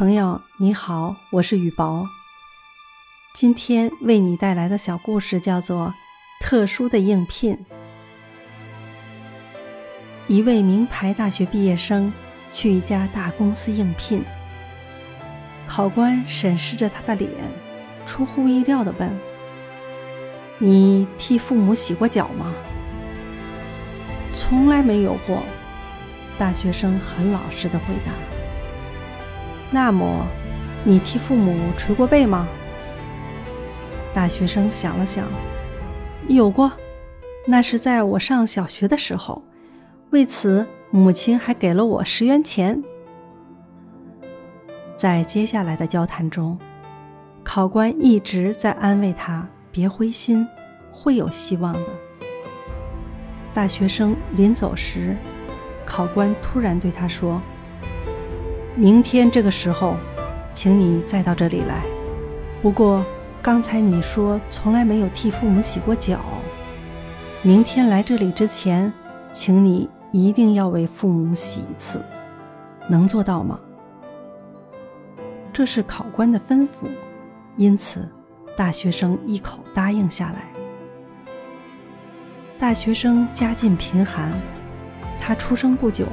朋友你好，我是雨薄。今天为你带来的小故事叫做《特殊的应聘》。一位名牌大学毕业生去一家大公司应聘，考官审视着他的脸，出乎意料的问：“你替父母洗过脚吗？”“从来没有过。”大学生很老实的回答。那么，你替父母捶过背吗？大学生想了想，有过，那是在我上小学的时候，为此母亲还给了我十元钱。在接下来的交谈中，考官一直在安慰他别灰心，会有希望的。大学生临走时，考官突然对他说。明天这个时候，请你再到这里来。不过刚才你说从来没有替父母洗过脚，明天来这里之前，请你一定要为父母洗一次，能做到吗？这是考官的吩咐，因此大学生一口答应下来。大学生家境贫寒，他出生不久，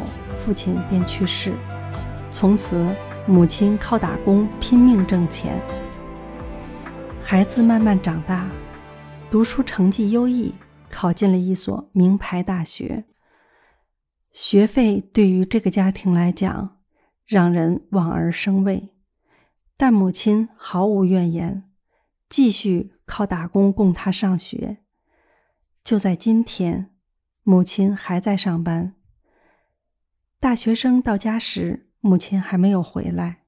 父亲便去世。从此，母亲靠打工拼命挣钱。孩子慢慢长大，读书成绩优异，考进了一所名牌大学。学费对于这个家庭来讲，让人望而生畏，但母亲毫无怨言，继续靠打工供他上学。就在今天，母亲还在上班。大学生到家时。母亲还没有回来。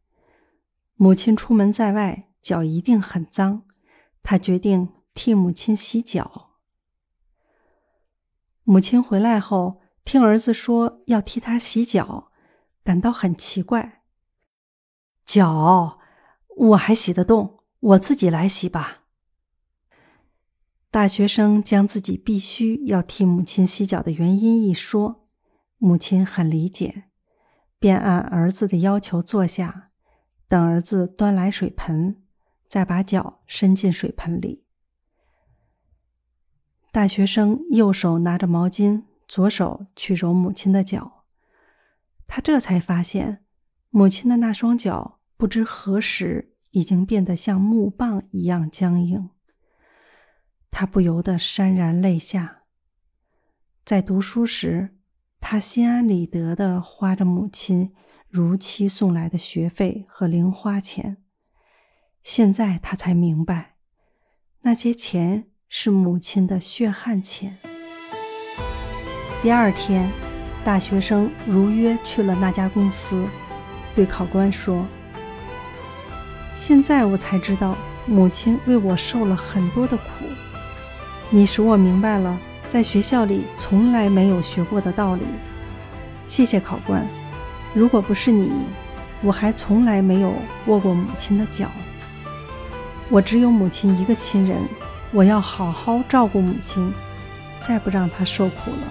母亲出门在外，脚一定很脏。他决定替母亲洗脚。母亲回来后，听儿子说要替他洗脚，感到很奇怪。脚我还洗得动，我自己来洗吧。大学生将自己必须要替母亲洗脚的原因一说，母亲很理解。便按儿子的要求坐下，等儿子端来水盆，再把脚伸进水盆里。大学生右手拿着毛巾，左手去揉母亲的脚。他这才发现，母亲的那双脚不知何时已经变得像木棒一样僵硬。他不由得潸然泪下。在读书时。他心安理得地花着母亲如期送来的学费和零花钱，现在他才明白，那些钱是母亲的血汗钱。第二天，大学生如约去了那家公司，对考官说：“现在我才知道，母亲为我受了很多的苦。你使我明白了。”在学校里从来没有学过的道理，谢谢考官。如果不是你，我还从来没有握过母亲的脚。我只有母亲一个亲人，我要好好照顾母亲，再不让她受苦了。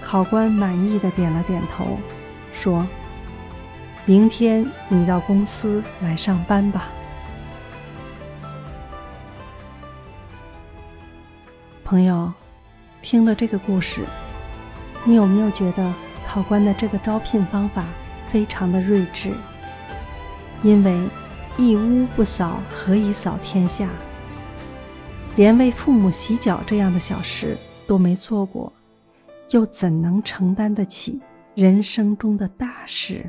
考官满意的点了点头，说：“明天你到公司来上班吧。”朋友，听了这个故事，你有没有觉得考官的这个招聘方法非常的睿智？因为一屋不扫，何以扫天下？连为父母洗脚这样的小事都没做过，又怎能承担得起人生中的大事？